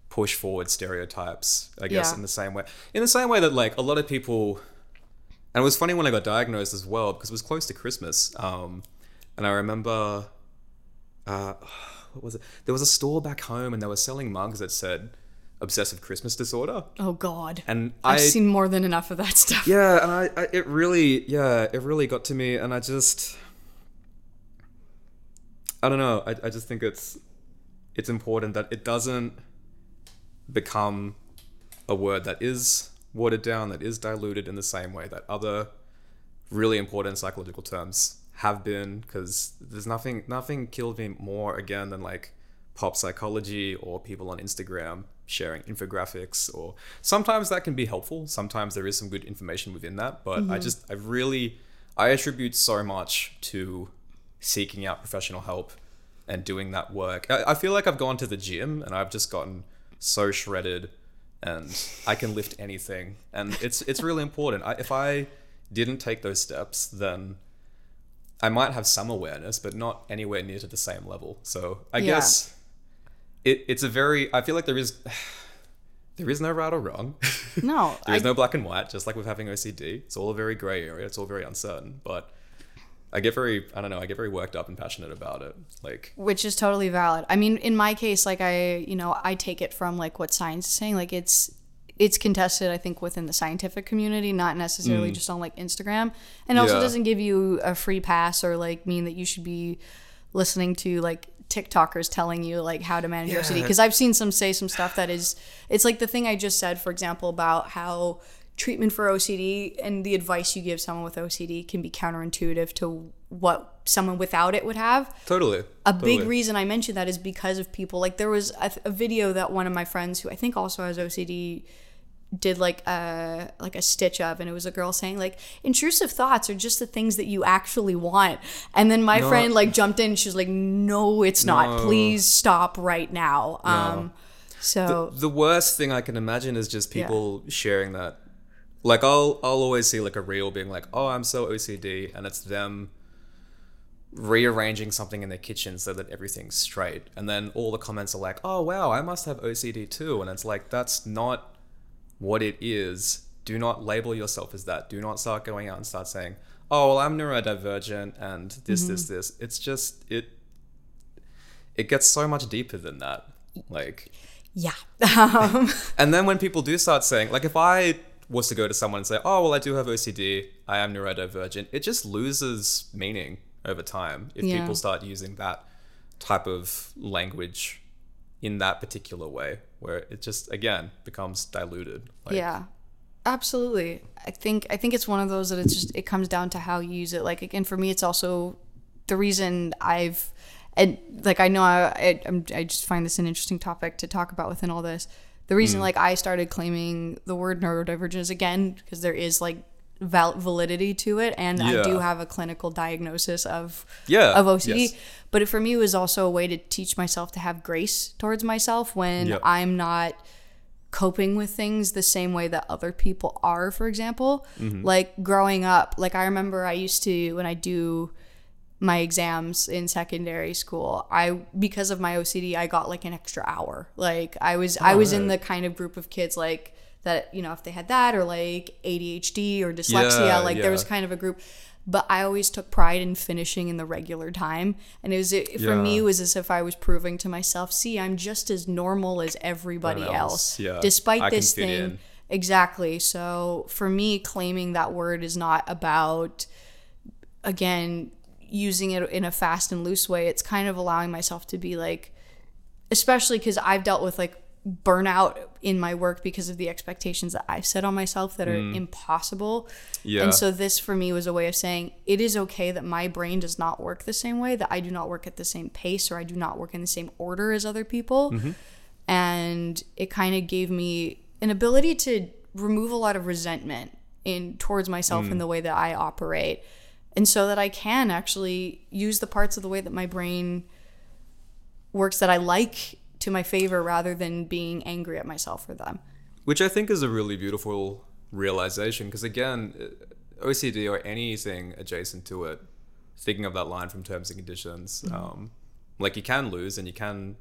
push forward stereotypes. I guess Yeah. in the same way, in the same way that like a lot of people, and it was funny when I got diagnosed as well because it was close to Christmas. Um, and I remember, uh, what was it? There was a store back home and they were selling mugs that said obsessive Christmas disorder. Oh God. And I've I seen more than enough of that stuff. yeah, and I, I it really yeah, it really got to me and I just I don't know, I, I just think it's it's important that it doesn't become a word that is watered down, that is diluted in the same way that other really important psychological terms have been because there's nothing nothing killed me more again than like pop psychology or people on Instagram sharing infographics or sometimes that can be helpful. Sometimes there is some good information within that but I mm-hmm. just I really I attribute so much to seeking out professional help and doing that work I, I feel like I've gone to the gym and I've just gotten so shredded and I can lift anything and it's it's really important I, if I didn't take those steps then I might have some awareness, but not anywhere near to the same level. So I Yeah. guess it, it's a very. I feel like there is <sighs> there is no right or wrong. No, <laughs> there is I- no black and white. Just like with having OCD, it's all a very gray area. It's all very uncertain. But I get very. I don't know. I get very worked up and passionate about it. Like which is totally valid. I mean, in my case, like I, you know, I take it from like what science is saying. Like it's it's contested, I think, within the scientific community, not necessarily just on like Instagram, and also Mm. Yeah. doesn't give you a free pass or like mean that you should be listening to like TikTokers telling you like how to manage your OCD. Because I've seen some say some stuff that is, it's like the thing I just said, for example, about how treatment for OCD and the advice you give someone with OCD can be counterintuitive to what someone without it would have totally. a big reason I mentioned that is because of people. Like there was a, a video that one of my friends, who I think also has OCD, did like a like a stitch of, and it was a girl saying like intrusive thoughts are just the things that you actually want. And then my friend like jumped in. and She was like, "No, it's not. Please stop right now." Um, so the worst thing I can imagine is just people sharing that. Like I'll I'll always see like a reel being like, "Oh, I'm so OCD," and it's them rearranging something in their kitchen so that everything's straight. And then all the comments are like, "Oh, wow, I must have OCD too." And it's like that's not what it is. Do not label yourself as that. Do not start going out and start saying, "Oh, well, I'm neurodivergent and this this this." It's just it it gets so much deeper than that. Like yeah, um, <laughs> and then when people do start saying, like, if I was to go to someone and say, "Oh, well, I do have OCD. I am neurodivergent," it just loses meaning over time if Yeah. people start using that type of language in that particular way, where it just again becomes diluted. Like, yeah absolutely i think i think it's one of those that it's just it comes down to how you use it like again for me it's also the reason i've and like i know i I, I'm, I just find this an interesting topic to talk about within all this the reason like i started claiming the word neurodivergence again because there is like val- validity to it and i do have a clinical diagnosis of Yeah, of ocd yes. but it, for me it was also a way to teach myself to have grace towards myself when Yep. i'm not coping with things the same way that other people are for example Mm-hmm. like growing up like i remember i used to when i do my exams in secondary school i because of my ocd i got like an extra hour. Like i was i oh, was in the kind of group of kids like that you know if they had that or like adhd or dyslexia Yeah, like there was kind of a group. But i always took pride in finishing in the regular time. And it was it, for me it was as if i was proving to myself see i'm just as normal as everybody else, else. yeah. despite I this thing in. exactly. So for me claiming that word is not about again using it in a fast and loose way it's kind of allowing myself to be like especially because i've dealt with like burnout in my work because of the expectations that i've set on myself that are mm. impossible. Yeah. and so this for me was a way of saying it is okay that my brain does not work the same way that i do not work at the same pace or i do not work in the same order as other people. Mm-hmm. And it kind of gave me an ability to remove a lot of resentment in towards myself in mm. the way that I operate and so that I can actually use the parts of the way that my brain works that I like to my favor rather than being angry at myself for them. which I think is a really beautiful realization because again, uh, OCD or anything adjacent to it, thinking of that line from Terms and Conditions, um, like you can lose and you can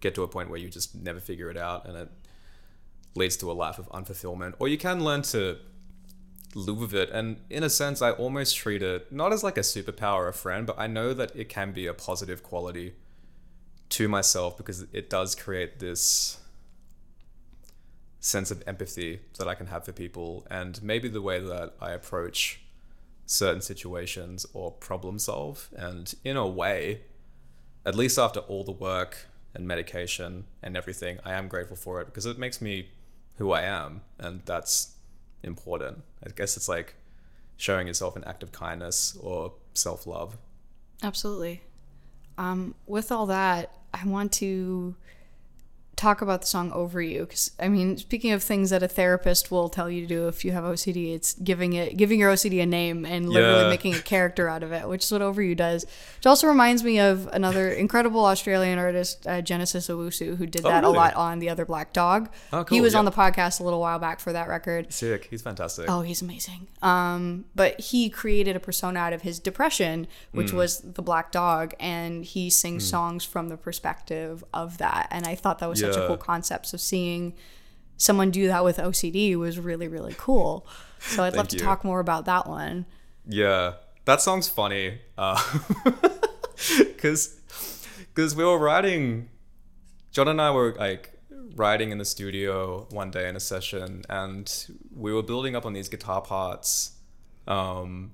get to a point where you just never figure it out and it leads to a life of unfulfillment or you can learn to live with it. And in a sense i almost treat it not as like a superpower a friend but i know that it can be a positive quality to myself because it does create this sense of empathy that i can have for people. And maybe the way that i approach certain situations or problem solve and in a way at least after all the work and medication and everything i am grateful for it because it makes me who i am. And that's important i guess it's like showing yourself an act of kindness or self-love Absolutely. Um, with all that, I want to talk about the song over you because i mean speaking of things that a therapist will tell you to do if you have ocd it's giving it giving your ocd a name and literally Yeah. making a character out of it which is what over you does which also reminds me of another incredible australian artist uh, genesis owusu who did Oh, that really? a lot on the other black dog Oh, he cool, was on the podcast a little while back for that record sick he's fantastic Oh, he's amazing. Um, but he created a persona out of his depression, which Hmm. was the black dog, and he sings songs from the perspective of that. And I thought that was such a cool concept. So seeing someone do that with OCD was really, really cool. So I'd love Thank to talk more about that one. Yeah, that song's funny. <laughs> Because because we were writing, John and I were like writing in the studio one day in a session, and we were building up on these guitar parts, um,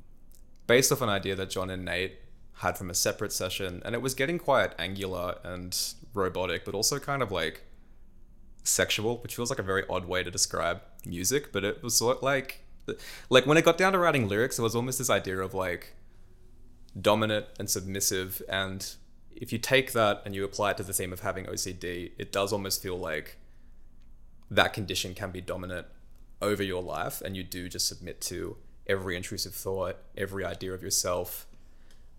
based off an idea that John and Nate had from a separate session, and it was getting quite angular and robotic, but also kind of like sexual, which feels like a very odd way to describe music, but it was sort of like like when it got down to writing lyrics, it was almost this idea of like dominant and submissive and if you take that and you apply it to the theme of having OCD, it does almost feel like that condition can be dominant over your life and you do just submit to every intrusive thought, every idea of yourself.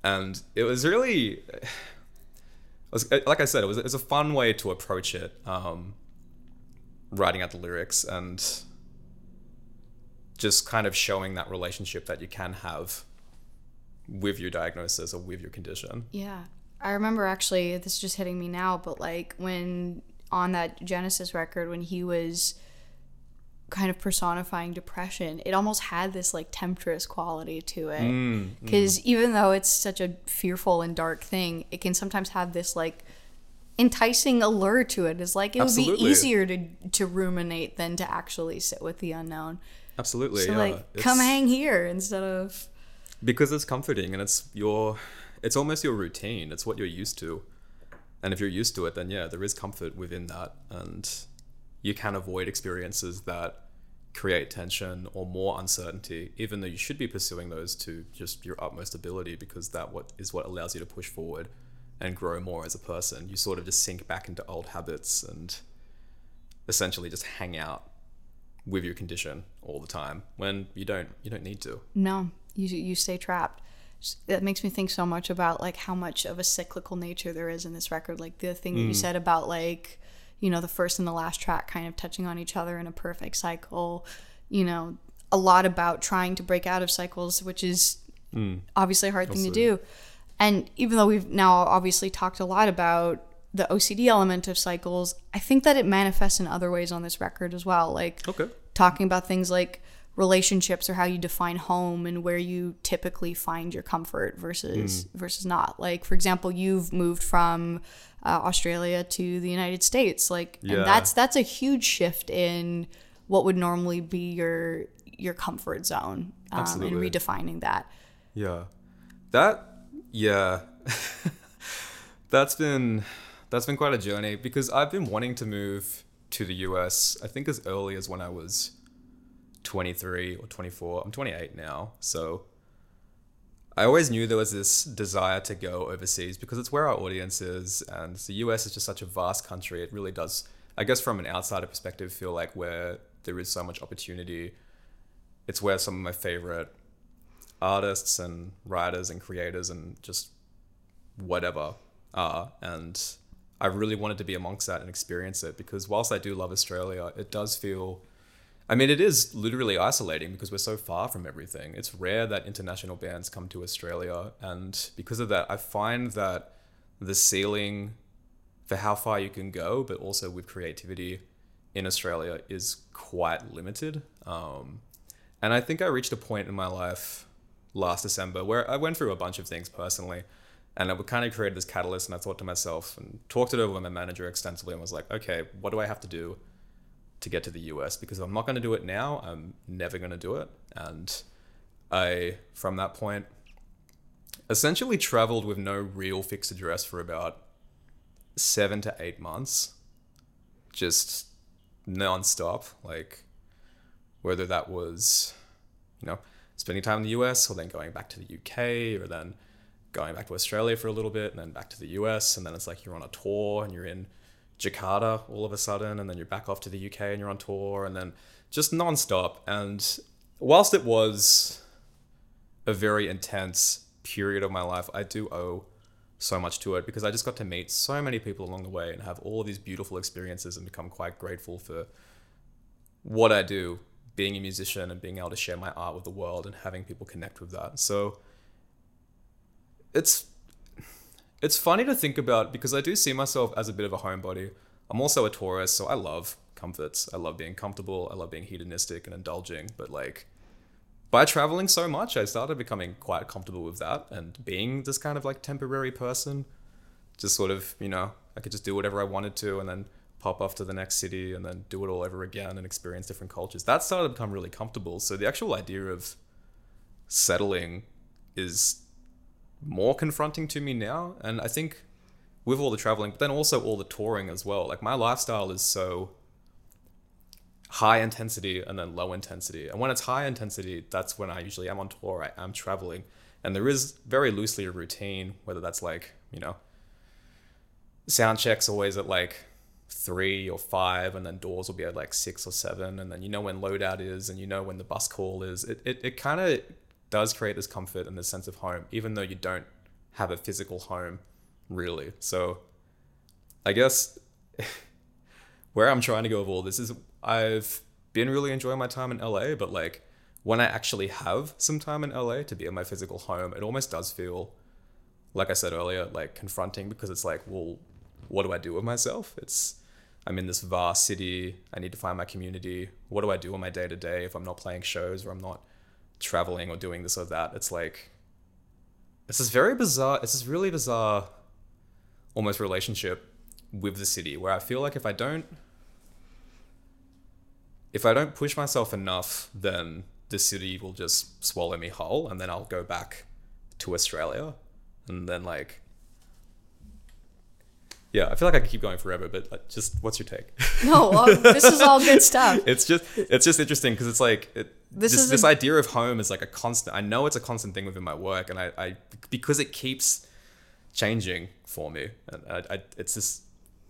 And it was really it was, like I said, it was, it was a fun way to approach it, um, writing out the lyrics and just kind of showing that relationship that you can have with your diagnosis or with your condition. Yeah. I remember actually, this is just hitting me now, but like when on that Genesis record, when he was kind of personifying depression, it almost had this like temptress quality to it. Mm, Because even though it's such a fearful and dark thing, it can sometimes have this like enticing allure to it. It's like it would be easier to to ruminate than to actually sit with the unknown. Absolutely. So yeah. like, come hang here instead of because it's comforting and it's your it's almost your routine. It's what you're used to. And if you're used to it, then yeah, there is comfort within that and you can avoid experiences that create tension or more uncertainty, even though you should be pursuing those to just your utmost ability because that what is what allows you to push forward and grow more as a person. You sort of just sink back into old habits and essentially just hang out with your condition all the time when you don't you don't need to. No, you you stay trapped. That makes me think so much about like how much of a cyclical nature there is in this record. Like the thing that you mm. said about like, you know, the first and the last track kind of touching on each other in a perfect cycle. You know, a lot about trying to break out of cycles, which is mm. obviously a hard thing to do. And even though we've now obviously talked a lot about the OCD element of cycles, I think that it manifests in other ways on this record as well. Like Okay. talking about things like relationships or how you define home and where you typically find your comfort versus mm. versus not. Like for example, you've moved from uh, Australia to the United States, like, Yeah. and that's that's a huge shift in what would normally be your your comfort zone, um, and redefining that. Yeah. That yeah. <laughs> that's been that's been quite a journey because I've been wanting to move to the US I think as early as when I was 23 or 24. I'm 28 now. So I always knew there was this desire to go overseas because it's where our audience is and the US is just such a vast country. It really does I guess from an outsider perspective feel like where there is so much opportunity. It's where some of my favorite artists and writers and creators and just whatever are. And I really wanted to be amongst that and experience it because whilst I do love Australia, it does feel. I mean, it is literally isolating because we're so far from everything. It's rare that international bands come to Australia. And because of that, I find that the ceiling for how far you can go, but also with creativity in Australia is quite limited. Um, and I think I reached a point in my life last December where I went through a bunch of things personally. And I kind of created this catalyst, and I thought to myself and talked it over with my manager extensively, and was like, okay, what do I have to do to get to the US? Because if I'm not going to do it now, I'm never going to do it. And I, from that point, essentially traveled with no real fixed address for about seven to eight months, just non-stop. Like, whether that was, you know, spending time in the US or then going back to the UK or then going back to Australia for a little bit and then back to the US. And then it's like you're on a tour and you're in Jakarta all of a sudden. And then you're back off to the UK and you're on tour and then just nonstop. And whilst it was a very intense period of my life, I do owe so much to it because I just got to meet so many people along the way and have all of these beautiful experiences and become quite grateful for what I do, being a musician and being able to share my art with the world and having people connect with that. So it's it's funny to think about because I do see myself as a bit of a homebody. I'm also a Taurus, so I love comforts. I love being comfortable. I love being hedonistic and indulging. But like by traveling so much, I started becoming quite comfortable with that and being this kind of like temporary person. Just sort of, you know, I could just do whatever I wanted to and then pop off to the next city and then do it all over again and experience different cultures. That started to become really comfortable. So the actual idea of settling is more confronting to me now. And I think with all the traveling, but then also all the touring as well. Like my lifestyle is so high intensity and then low intensity. And when it's high intensity, that's when I usually am on tour, I am traveling. And there is very loosely a routine, whether that's like, you know, sound checks always at like three or five, and then doors will be at like six or seven, and then you know when loadout is, and you know when the bus call is. It, it, it kind of does create this comfort and this sense of home, even though you don't have a physical home, really. So, I guess <laughs> where I'm trying to go with all this is I've been really enjoying my time in LA, but like when I actually have some time in LA to be in my physical home, it almost does feel, like I said earlier, like confronting because it's like, well, what do I do with myself? It's I'm in this vast city. I need to find my community. What do I do on my day to day if I'm not playing shows or I'm not traveling or doing this or that? It's like it's this very bizarre. It's this really bizarre, almost relationship with the city where I feel like if I don't if I don't push myself enough, then the city will just swallow me whole, and then I'll go back to Australia, and then like yeah, I feel like I could keep going forever, but like, just what's your take? No, well, this is all good stuff. <laughs> it's just it's just interesting because it's like it, This this is this idea of home is like a constant. I know it's a constant thing within my work, and I, I because it keeps changing for me, and I, I, it's this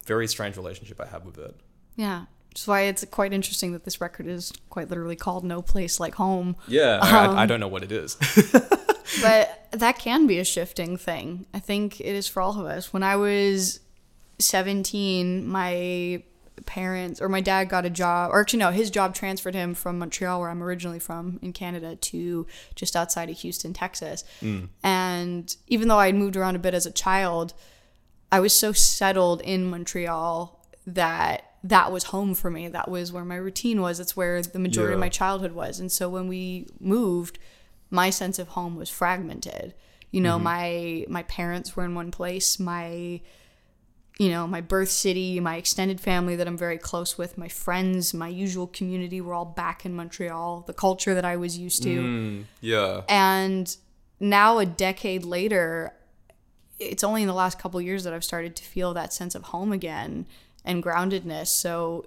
very strange relationship I have with it. Yeah. Which is why it's quite interesting that this record is quite literally called No Place Like Home. Yeah, Um, I, I don't know what it is. <laughs> but <laughs> that can be a shifting thing. I think it is for all of us. When I was 17, my parents or my dad got a job, or actually, no, his job transferred him from Montreal, where I'm originally from in Canada, to just outside of Houston, Texas. Mm. And even though I'd moved around a bit as a child, I was so settled in Montreal that that was home for me. That was where my routine was. It's where the majority of my childhood was. And so when we moved, my sense of home was fragmented. You know, mm-hmm. my my parents were in one place. My you know, my birth city, my extended family that I'm very close with, my friends, my usual community were all back in Montreal, the culture that I was used to. Mm, yeah, And now, a decade later, it's only in the last couple years that I've started to feel that sense of home again and groundedness. So,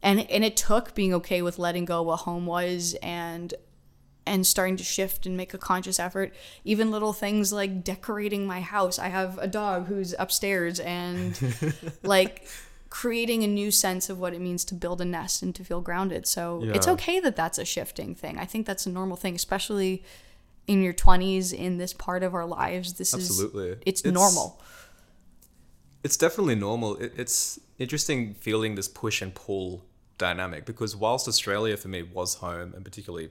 and and it took being okay with letting go what home was and and starting to shift and make a conscious effort. Even little things like decorating my house. I have a dog who's upstairs and <laughs> like creating a new sense of what it means to build a nest and to feel grounded. So it's okay that that's a shifting thing. I think that's a normal thing, especially in your 20s in this part of our lives. This Absolutely. is it's, It's- normal. it's definitely normal. It, it's interesting feeling this push and pull dynamic because whilst Australia for me was home, and particularly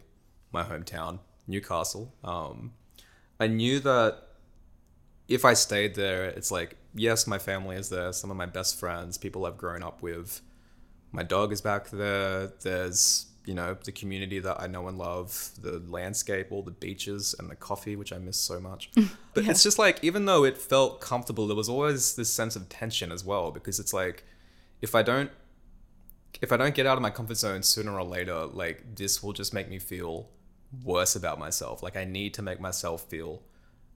my hometown, Newcastle, um, I knew that if I stayed there, it's like, yes, my family is there, some of my best friends, people I've grown up with. My dog is back there. There's, you know, the community that I know and love, the landscape, all the beaches, and the coffee, which I miss so much. <laughs> But it's just like, even though it felt comfortable, there was always this sense of tension as well, because it's like, if I don't if I don't get out of my comfort zone sooner or later, like this will just make me feel worse about myself. Like I need to make myself feel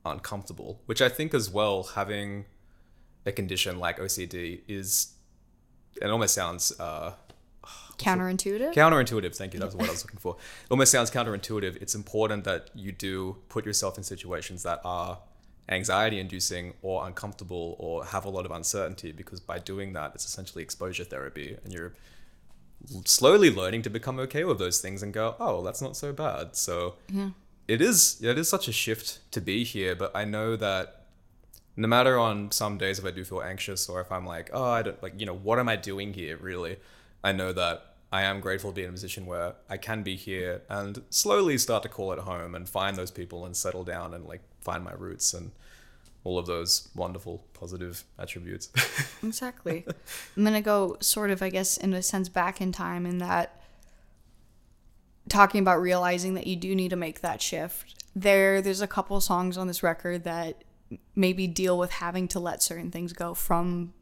uncomfortable, which I think as well having a condition like OCD is it almost sounds uh Counterintuitive? counterintuitive. Thank you. That's what I was looking for. It almost sounds counterintuitive. It's important that you do put yourself in situations that are anxiety inducing or uncomfortable or have a lot of uncertainty because by doing that, it's essentially exposure therapy and you're slowly learning to become okay with those things and go, oh, that's not so bad. So Yeah. it is it is such a shift to be here, but I know that no matter on some days if I do feel anxious or if I'm like, oh, I don't like, you know, what am I doing here really? I know that I am grateful to be in a position where I can be here and slowly start to call it home and find those people and settle down and like find my roots and all of those wonderful positive attributes. <laughs> Exactly. I'm gonna go sort of, I guess, in a sense, back in time in that talking about realizing that you do need to make that shift. There, there's a couple songs on this record that maybe deal with having to let certain things go from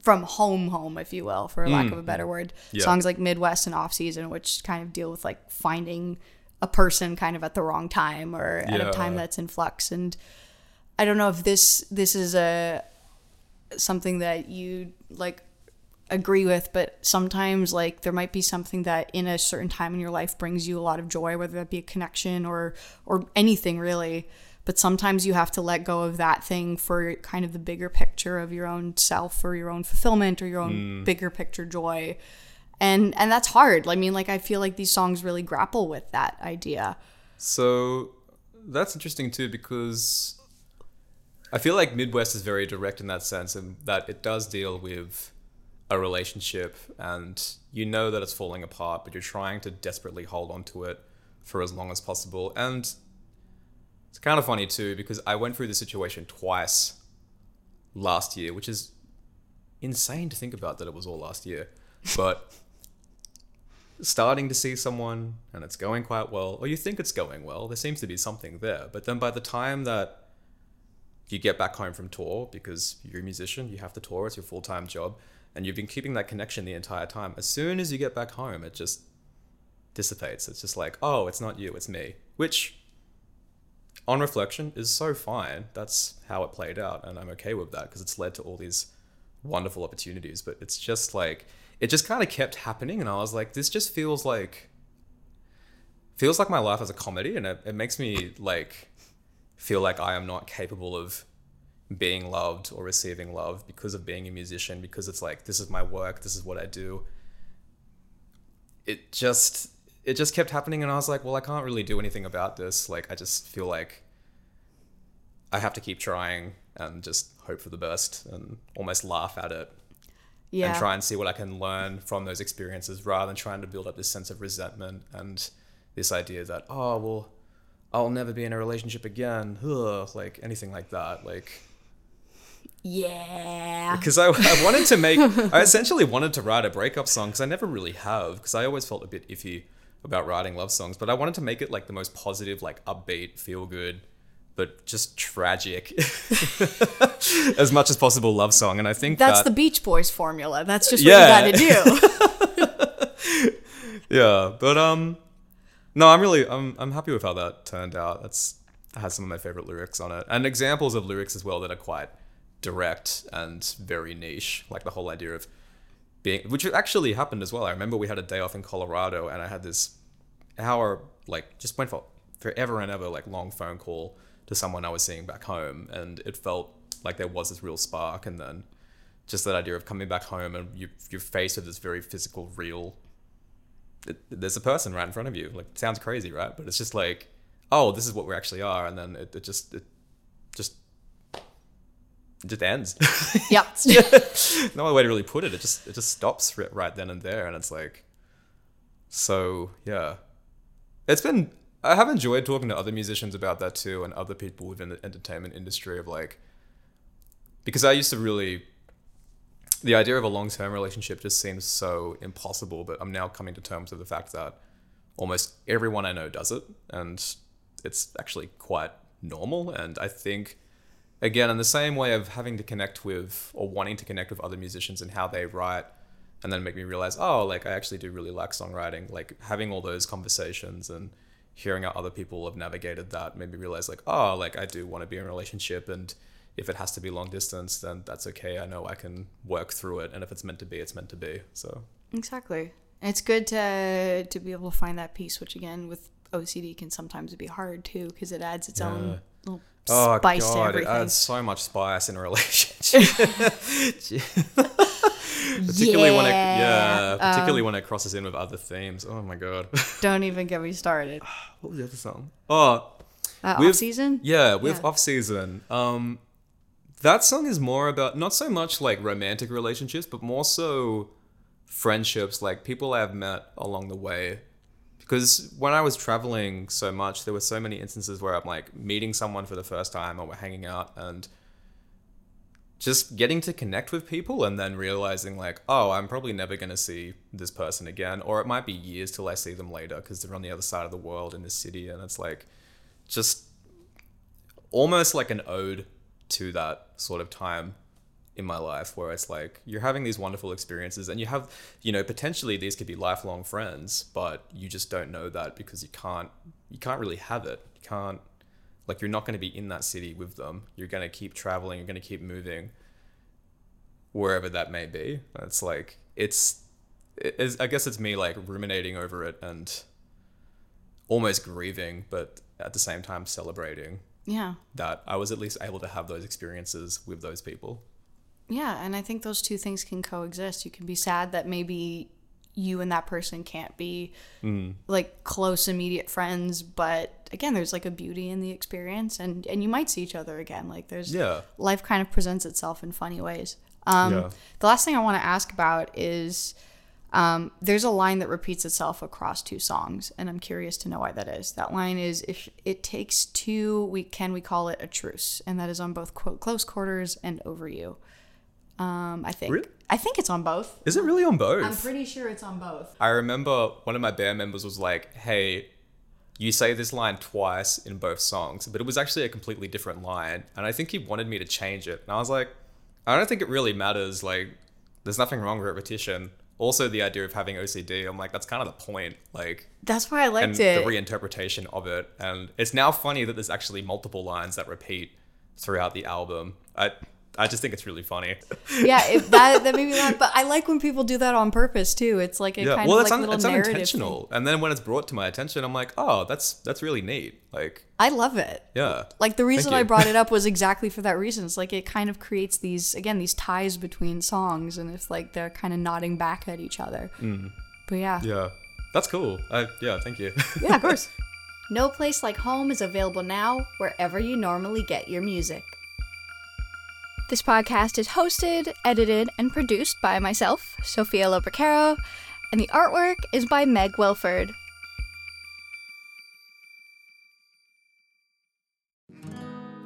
from home home if you will for lack of a mm. better word Yeah. songs like midwest and off season which kind of deal with like finding a person kind of at the wrong time or at a time that's in flux and i don't know if this this is a something that you like agree with but sometimes like there might be something that in a certain time in your life brings you a lot of joy whether that be a connection or or anything really. But sometimes you have to let go of that thing for kind of the bigger picture of your own self or your own fulfillment or your own mm. bigger picture joy. And and that's hard. I mean like i feel like these songs really grapple with that idea. So that's interesting too because I feel like Midwest is very direct in that sense and that it does deal with a relationship and you know that it's falling apart, but you're trying to desperately hold on to it for as long as possible. And it's kind of funny too because I went through this situation twice last year, which is insane to think about that it was all last year. But starting to see someone and it's going quite well, or you think it's going well, there seems to be something there. But then by the time that you get back home from tour, because you're a musician, you have to tour, it's your full time job, and you've been keeping that connection the entire time, as soon as you get back home, it just dissipates. It's just like, oh, it's not you, it's me. Which, on reflection, is so fine. That's how it played out, and I'm okay with that because it's led to all these wonderful opportunities. But it's just like, it just kind of kept happening, and I was like, this just feels like, feels like my life as a comedy, and it, it makes me like feel like I am not capable of being loved or receiving love because of being a musician because it's like this is my work this is what I do. It just it just kept happening and I was like well I can't really do anything about this. Like I just feel like I have to keep trying and just hope for the best and almost laugh at it. Yeah. and try and see what I can learn from those experiences rather than trying to build up this sense of resentment and this idea that oh well I'll never be in a relationship again. Ugh, like anything like that like. Yeah. Because I, I wanted to make <laughs> I essentially wanted to write a breakup song because I never really have because I always felt a bit iffy about writing love songs but I wanted to make it like the most positive like upbeat feel good but just tragic <laughs> as much as possible love song and I think that's that, the beach boys formula. That's just Yeah. what you gotta do. <laughs> Yeah but um no i'm really i'm, I'm happy with how that turned out. That's has some of my favorite lyrics on it. And examples of lyrics as well that are quite direct and very niche like the whole idea of being which actually happened as well. I remember we had a day off in colorado and i had this hour like just went for forever and ever like long phone call to someone i was seeing back home. And it felt like there was this real spark and then just that idea of coming back home and you, you're faced with this very physical real it, there's a person right in front of you. Like, it sounds crazy, right? But it's just like, oh, this is what we actually are, and then it, it just it just it just ends. <laughs> yep <laughs> no other way to really put it. It just it just stops right then and there, and it's like, so yeah, it's been. I have enjoyed talking to other musicians about that too, and other people within the entertainment industry of like because I used to really the idea of a long term relationship just seems so impossible. But I'm now coming to terms with the fact that almost everyone I know does it, and it's actually quite normal. And I think, again, in the same way of having to connect with or wanting to connect with other musicians and how they write, and then make me realize, oh, like I actually do really like songwriting. Like having all those conversations and hearing how other people have navigated that made me realize, like, oh, like I do want to be in a relationship and if it has to be long distance, then that's okay. I know I can work through it, and if it's meant to be, it's meant to be. So exactly, it's good to to be able to find that peace, which again with OCD can sometimes be hard too, because it adds its yeah. own little oh, spice God, to everything. It adds so much spice in a relationship. <laughs> <laughs> particularly yeah. when it yeah, particularly um, when it crosses in with other themes. Oh my god! <laughs> don't even get me started. what was the other song? Oh, uh, off season. Yeah, with yeah. off season. Um, that song is more about not so much like romantic relationships, but more so friendships, like people I've met along the way. Because when I was traveling so much, there were so many instances where I'm like meeting someone for the first time or we're hanging out and just getting to connect with people and then realizing like, oh, I'm probably never going to see this person again. Or it might be years till I see them later because they're on the other side of the world in this city. And it's like just almost like an ode to that sort of time in my life where it's like you're having these wonderful experiences and you have you know potentially these could be lifelong friends but you just don't know that because you can't you can't really have it. You can't like you're not going to be in that city with them. You're going to keep traveling you're going to keep moving wherever that may be. It's like it's, it's i guess it's me like ruminating over it and almost grieving but at the same time celebrating yeah. That I was at least able to have those experiences with those people. Yeah, and I think those two things can coexist. You can be sad that maybe you and that person can't be mm. like close immediate friends but again there's like a beauty in the experience and and you might see each other again like there's yeah life kind of presents itself in funny ways um yeah. the last thing i want to ask about is um, there's a line that repeats itself across two songs, and I'm curious to know why that is. That line is if it takes two, we can we call it a truce, and that is on both quote close quarters and over you. Um, I think. Really? I think it's on both. Is it really on both? I'm pretty sure it's on both. I remember one of my band members was like, "Hey, you say this line twice in both songs, but it was actually a completely different line." And I think he wanted me to change it, and I was like, "I don't think it really matters. Like, there's nothing wrong with repetition." Also the idea of having OCD, I'm like, that's kind of the point. Like that's why I liked and it. The reinterpretation of it, and it's now funny that there's actually multiple lines that repeat throughout the album. I I just think it's really funny. <laughs> yeah, if that that made me <laughs> laugh. But I like when people do that on purpose too. It's like a yeah. kind well, of like un- little it's narrative unintentional. Thing. And then when it's brought to my attention, I'm like, oh, that's that's really neat. Like I love it. Yeah. Like the reason I brought it up <laughs> was exactly for that reason. It's like it kind of creates these again these ties between songs, and it's like they're kind of nodding back at each other. Mm. But yeah. Yeah, that's cool. I, yeah, thank you. yeah, of course. No Place Like Home is available now wherever you normally get your music. This podcast is hosted, edited, and produced by myself, Sophia Lopercaro, and the artwork is by Meg Wilford.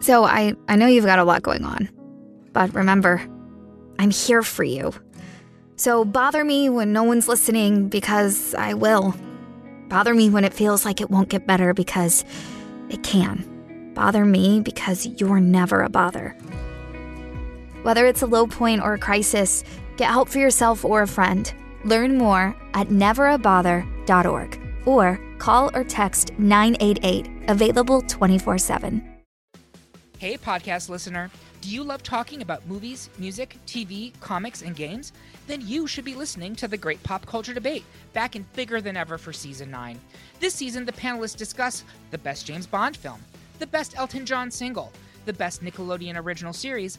So I, I know you've got a lot going on, but remember, I'm here for you. So bother me when no one's listening because I will. Bother me when it feels like it won't get better because it can. Bother me because you're never a bother. Whether it's a low point or a crisis, get help for yourself or a friend. Learn more at neverabother.org or call or text 988, available 24 7. Hey, podcast listener. Do you love talking about movies, music, TV, comics, and games? Then you should be listening to the Great Pop Culture Debate, back and bigger than ever for season 9. This season, the panelists discuss the best James Bond film, the best Elton John single, the best Nickelodeon original series,